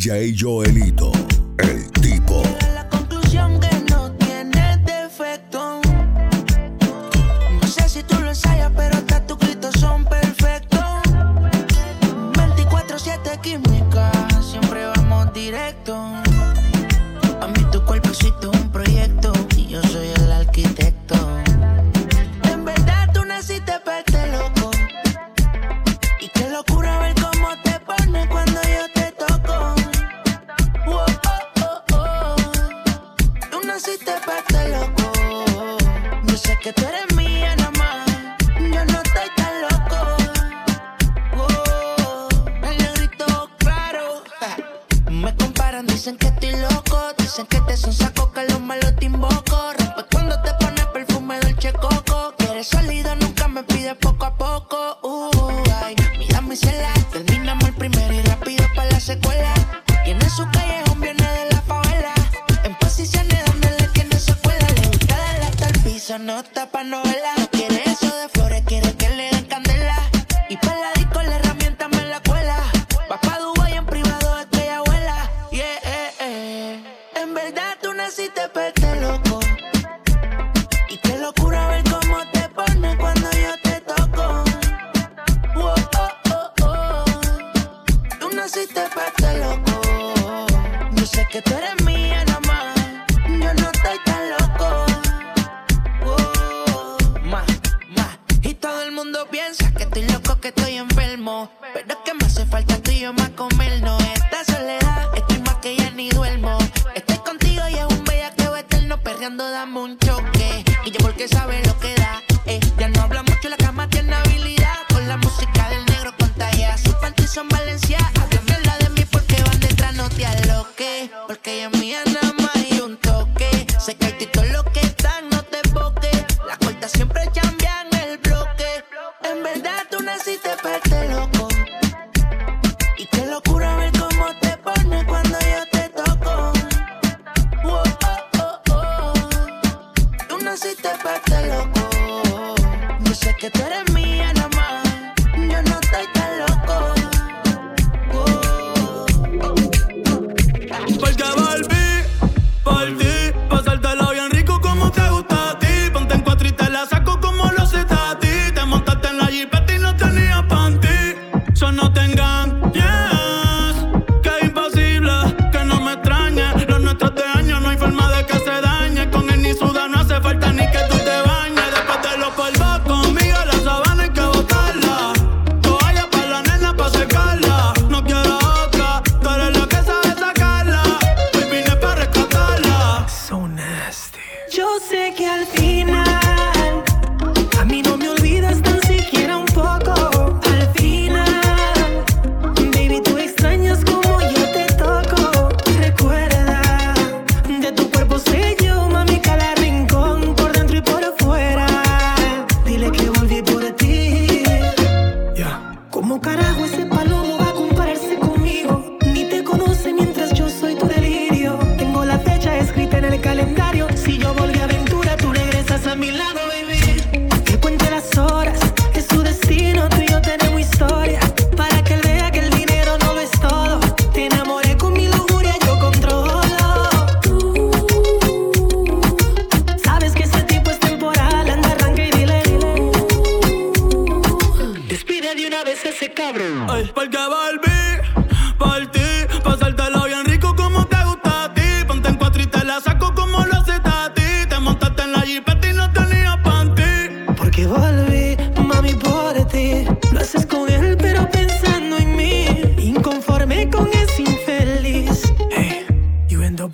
DJ Joelito, el tipo. que tú eres perreando dame un choque. Y yo porque sabe lo que da. Eh. Ya no habla mucho, la cama tiene habilidad. Con la música del negro contagia. Sus panties son valencianas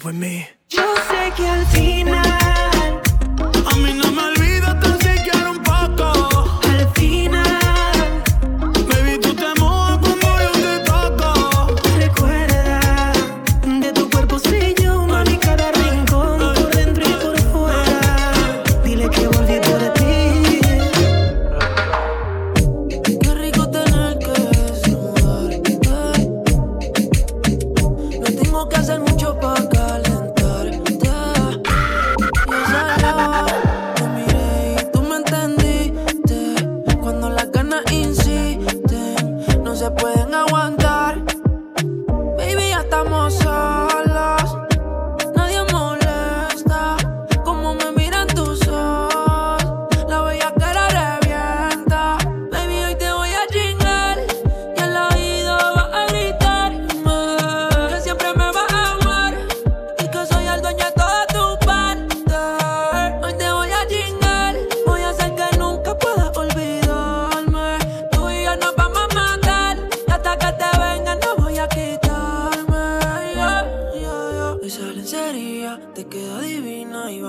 Yo sé que al final a mí no me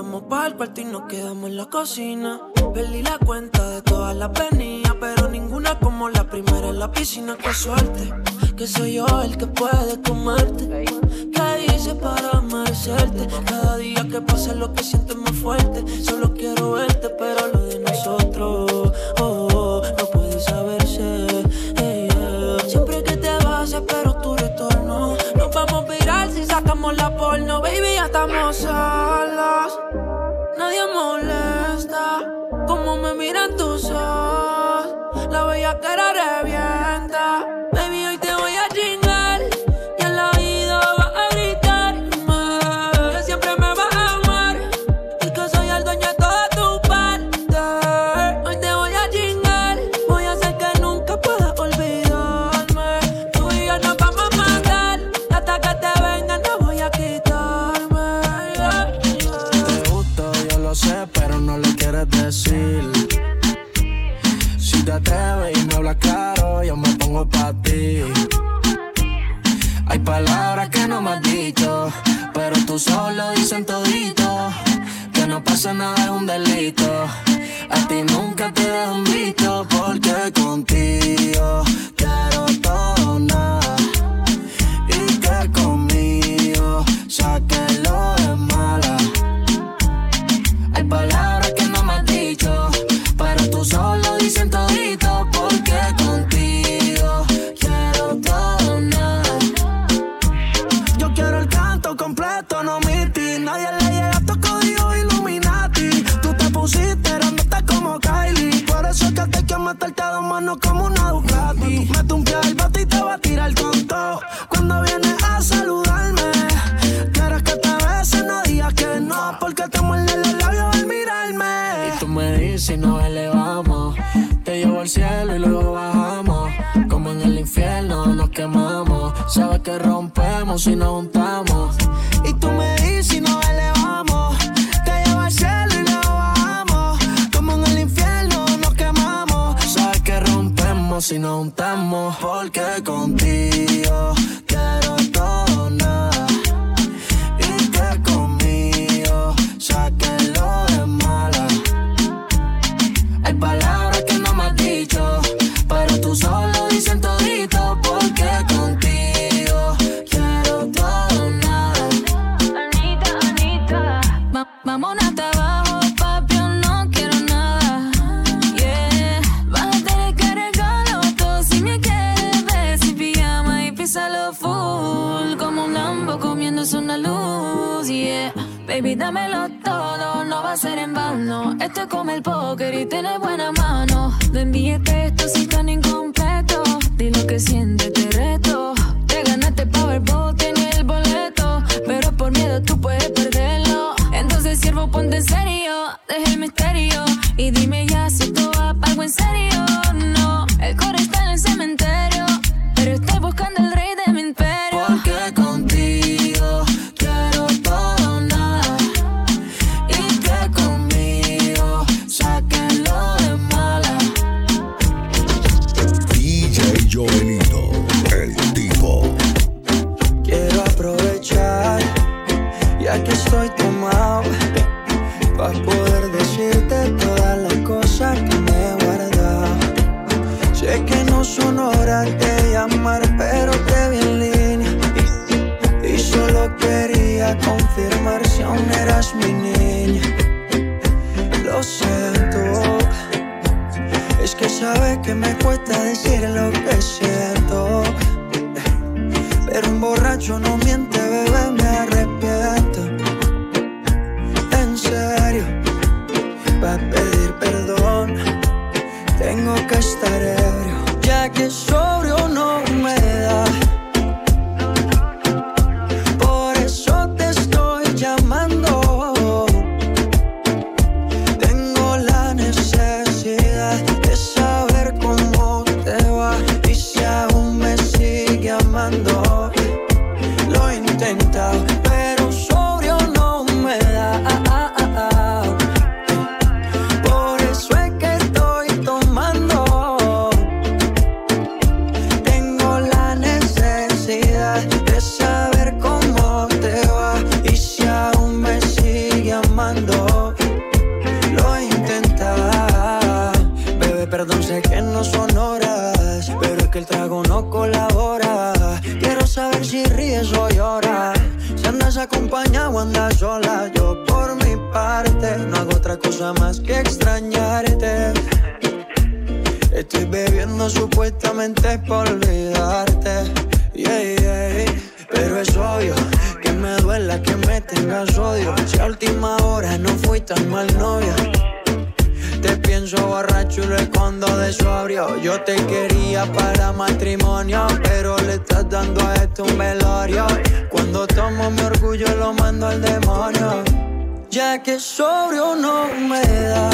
vamos pa'l cuarto y nos quedamos en la cocina. Perdí la cuenta de todas las venidas, pero ninguna como la primera en la piscina. Qué suerte, que soy yo el que puede comerte. ¿Qué hice para merecerte? Cada día que pasa lo que siento más fuerte. Solo quiero verte, pero lo de nosotros, oh, oh no puede saberse. Eh, eh. Siempre que te vas, espero tu retorno. Nos vamos a viral si sacamos la porno, baby, ya estamos a tú sos. La bella cara eres bien. para ti. Hay palabras que no me has dicho, pero tú solo dicen todito. Que no pasa nada es un delito. A ti nunca te dan visto si nos juntamos, porque contigo Baby, dámelo todo, no va a ser en vano. Esto es como el póker y tiene buena mano. De billete esto sí tan incompleto. Di lo que sientes, te reto. Te ganaste Powerball, tienes el boleto. Pero por miedo tú puedes perderlo. Entonces, siervo, ponte en serio. miente, bebé, me arrepiento. En serio, va a pedir perdón. Tengo que estar en. Tengas odio. Si a última hora no fui tan mal novia. Te pienso borracho y lo escondo de sobrio. Yo te quería para matrimonio, pero le estás dando a esto un velorio. Cuando tomo mi orgullo lo mando al demonio. Ya que sobrio no me da.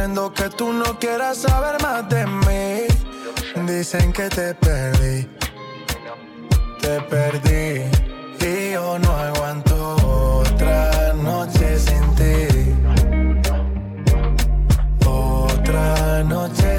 Comprendo que tú no quieras saber más de mí. Dicen que te perdí, te perdí. Y yo no aguanto otra noche sin ti. Otra noche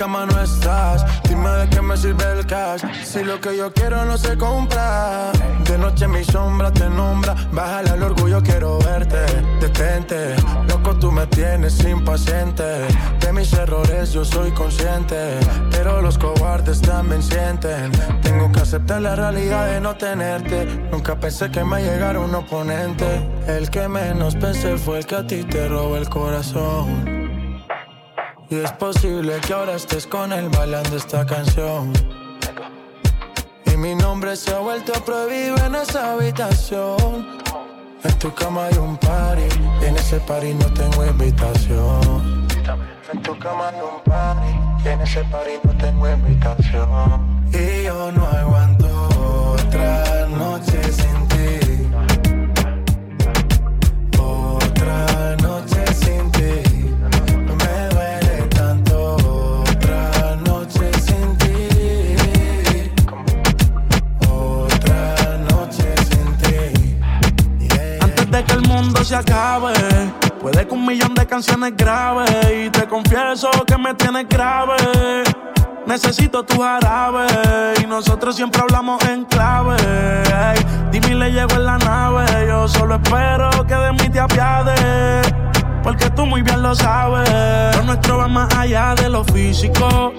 cama no estás. Dime de qué me sirve el cash si lo que yo quiero no se compra. De noche mi sombra te nombra. Bájale al orgullo, quiero verte. Detente, loco, tú me tienes impaciente. De mis errores yo soy consciente. Pero los cobardes también sienten. Tengo que aceptar la realidad de no tenerte. Nunca pensé que me llegara un oponente. El que menos pensé fue el que a ti te robó el corazón. Y es posible que ahora estés con él bailando esta canción. Y mi nombre se ha vuelto prohibido en esa habitación. En tu cama hay un party, y en ese party no tengo invitación. En tu cama hay un party, y en ese party no tengo invitación. Y yo no aguanto puede que un millón de canciones graves. Y te confieso que me tienes grave. Necesito tu jarabe. Y nosotros siempre hablamos en clave. Dime le llego en la nave. Yo solo espero que de mí te apiades. Porque tú muy bien lo sabes. Lo nuestro va más allá de lo físico.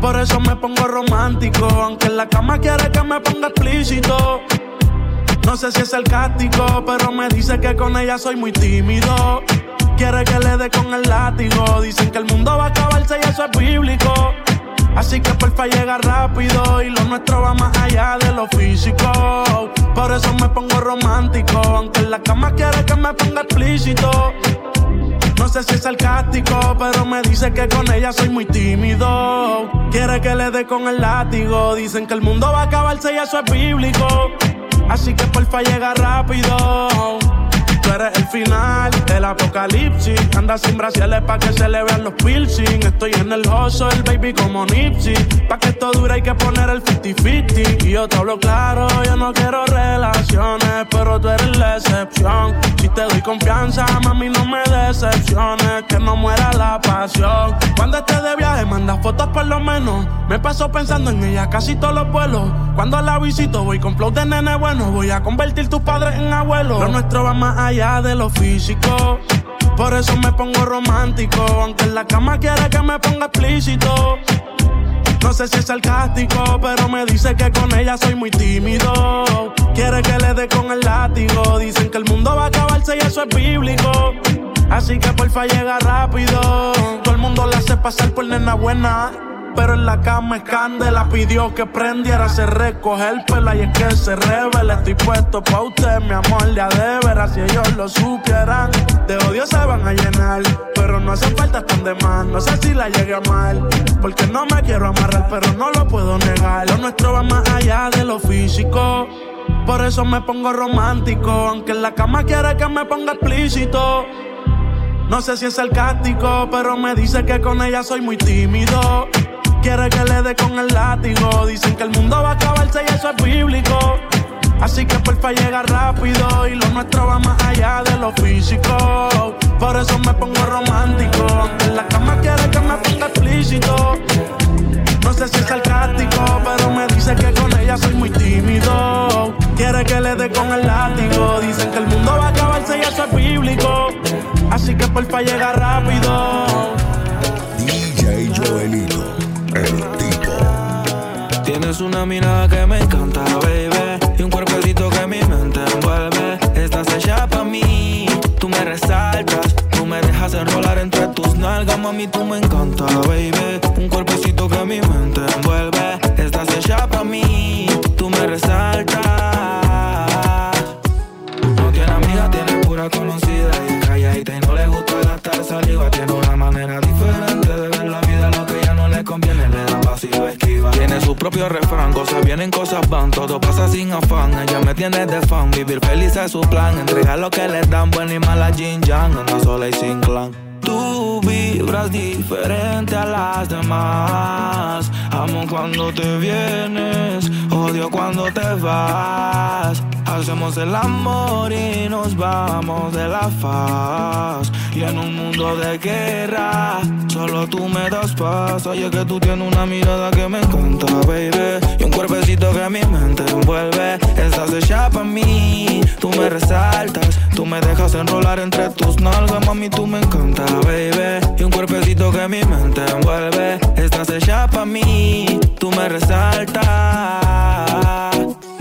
Por eso me pongo romántico. Aunque en la cama quiere que me ponga explícito. No sé si es sarcástico, pero me dice que con ella soy muy tímido. Quiere que le dé con el látigo. Dicen que el mundo va a acabarse y eso es bíblico. Así que porfa llega rápido y lo nuestro va más allá de lo físico. Por eso me pongo romántico, aunque en la cama quiere que me ponga explícito. No sé si es sarcástico, pero me dice que con ella soy muy tímido. Quiere que le dé con el látigo. Dicen que el mundo va a acabarse y eso es bíblico. Así que porfa llega rápido. Eres el final del apocalipsis. Anda sin brasiles pa' que se le vean los piercing. Estoy en el hustle, baby, como Nipsey. Pa' que esto dure hay que poner el 50-50. Y yo te hablo claro, yo no quiero relaciones, pero tú eres la excepción. Si te doy confianza, mami, no me decepciones. Que no muera la pasión. Cuando estés de viaje, manda fotos por lo menos. Me paso pensando en ella casi todos los vuelos. Cuando la visito, voy con flow de nene bueno. Voy a convertir tus padres en abuelos. Lo nuestro va más allá de lo físico. Por eso me pongo romántico. Aunque en la cama quiere que me ponga explícito. No sé si es sarcástico, pero me dice que con ella soy muy tímido. Quiere que le dé con el látigo. Dicen que el mundo va a acabarse y eso es bíblico. Así que porfa llega rápido. Todo el mundo la hace pasar por nena buena. Pero en la cama es candela, pidió que prendiera, se recoge el pelo y es que se revela. Estoy puesto pa' usted, mi amor, de veras, si ellos lo supieran. De odio se van a llenar, pero no hacen falta tan de más. No sé si la llegue a mal, porque no me quiero amarrar, pero no lo puedo negar. Lo nuestro va más allá de lo físico. Por eso me pongo romántico, aunque en la cama quiere que me ponga explícito. No sé si es sarcástico, pero me dice que con ella soy muy tímido. Quiere que le dé con el látigo. Dicen que el mundo va a acabarse y eso es bíblico. Así que porfa llega rápido y lo nuestro va más allá de lo físico. Por eso me pongo romántico. En la cama quiere que me ponga explícito. No sé si es sarcástico, pero me dice que con ella soy muy tímido. Quiere que le dé con el látigo. Dicen que el mundo va a acabarse y eso es bíblico. Así que porfa llega una mirada que me encanta, baby. Y un cuerpecito que mi mente envuelve. Estás hecha pa' mí. Tú me resaltas. Tú me dejas enrolar entre tus nalgas, mami. Tú me encanta, baby. Un cuerpecito que mi mente envuelve. Estás hecha pa' mí. Tú me resaltas. Vienen, cosas van, todo pasa sin afán. Ella me tiene de fan, vivir feliz es su plan. Entregar lo que le dan, buena y mala Jin Yang, anda sola y sin clan. Tú vibras diferente a las demás. Amo cuando te vienes, odio cuando te vas. Hacemos el amor y nos vamos de la faz. Y en un mundo de guerra, solo tú me das paz. Oye, que tú tienes una mirada que me encanta, baby. Y un cuerpecito que mi mente envuelve. Estás hecha pa' mí, tú me resaltas. Tú me dejas enrolar entre tus nalgas, mami, tú me encanta, baby. Y un cuerpecito que mi mente envuelve. Estás hecha pa' mí, tú me resaltas.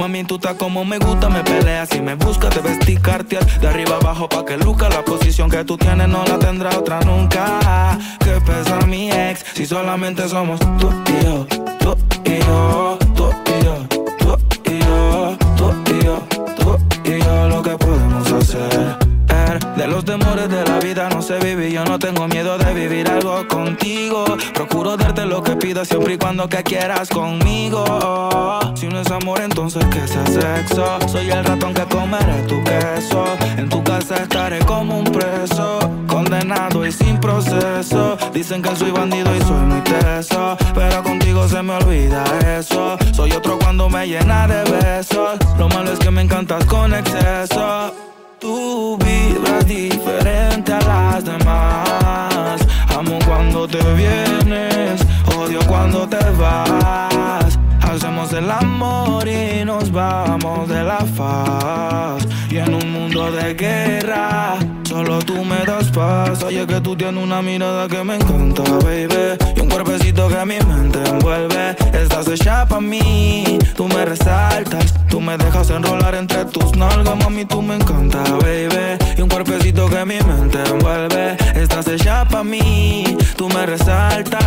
Mami, tú estás como me gusta, me peleas y me buscas, te vestí cartier de arriba abajo pa' que luzca la posición que tú tienes no la tendrá otra nunca. Que pesa mi ex si solamente somos tú y yo, tú y yo, tú y yo, tú y yo, tú y yo, tú y yo, lo que podemos hacer. De los temores de la sé vivir, yo no tengo miedo de vivir algo contigo. Procuro darte lo que pidas siempre y cuando que quieras conmigo. Si no es amor, entonces que sea sexo. Soy el ratón que comeré tu queso. En tu casa estaré como un preso, condenado y sin proceso. Dicen que soy bandido y soy muy teso, pero contigo se me olvida eso. Soy otro cuando me llena de besos. Lo malo es que me encantas con exceso. Tú vibras diferente a las demás. Amo cuando te vienes, odio cuando te vas. Hacemos el amor y nos vamos de la faz. Y en un mundo de guerra, paz. Oye, que tú tienes una mirada que me encanta, baby. Y un cuerpecito que mi mente envuelve. Estás hecha pa' mí, tú me resaltas. Tú me dejas enrolar entre tus nalgas, mami, tú me encanta, baby. Y un cuerpecito que mi mente envuelve. Estás hecha pa' mí, tú me resaltas.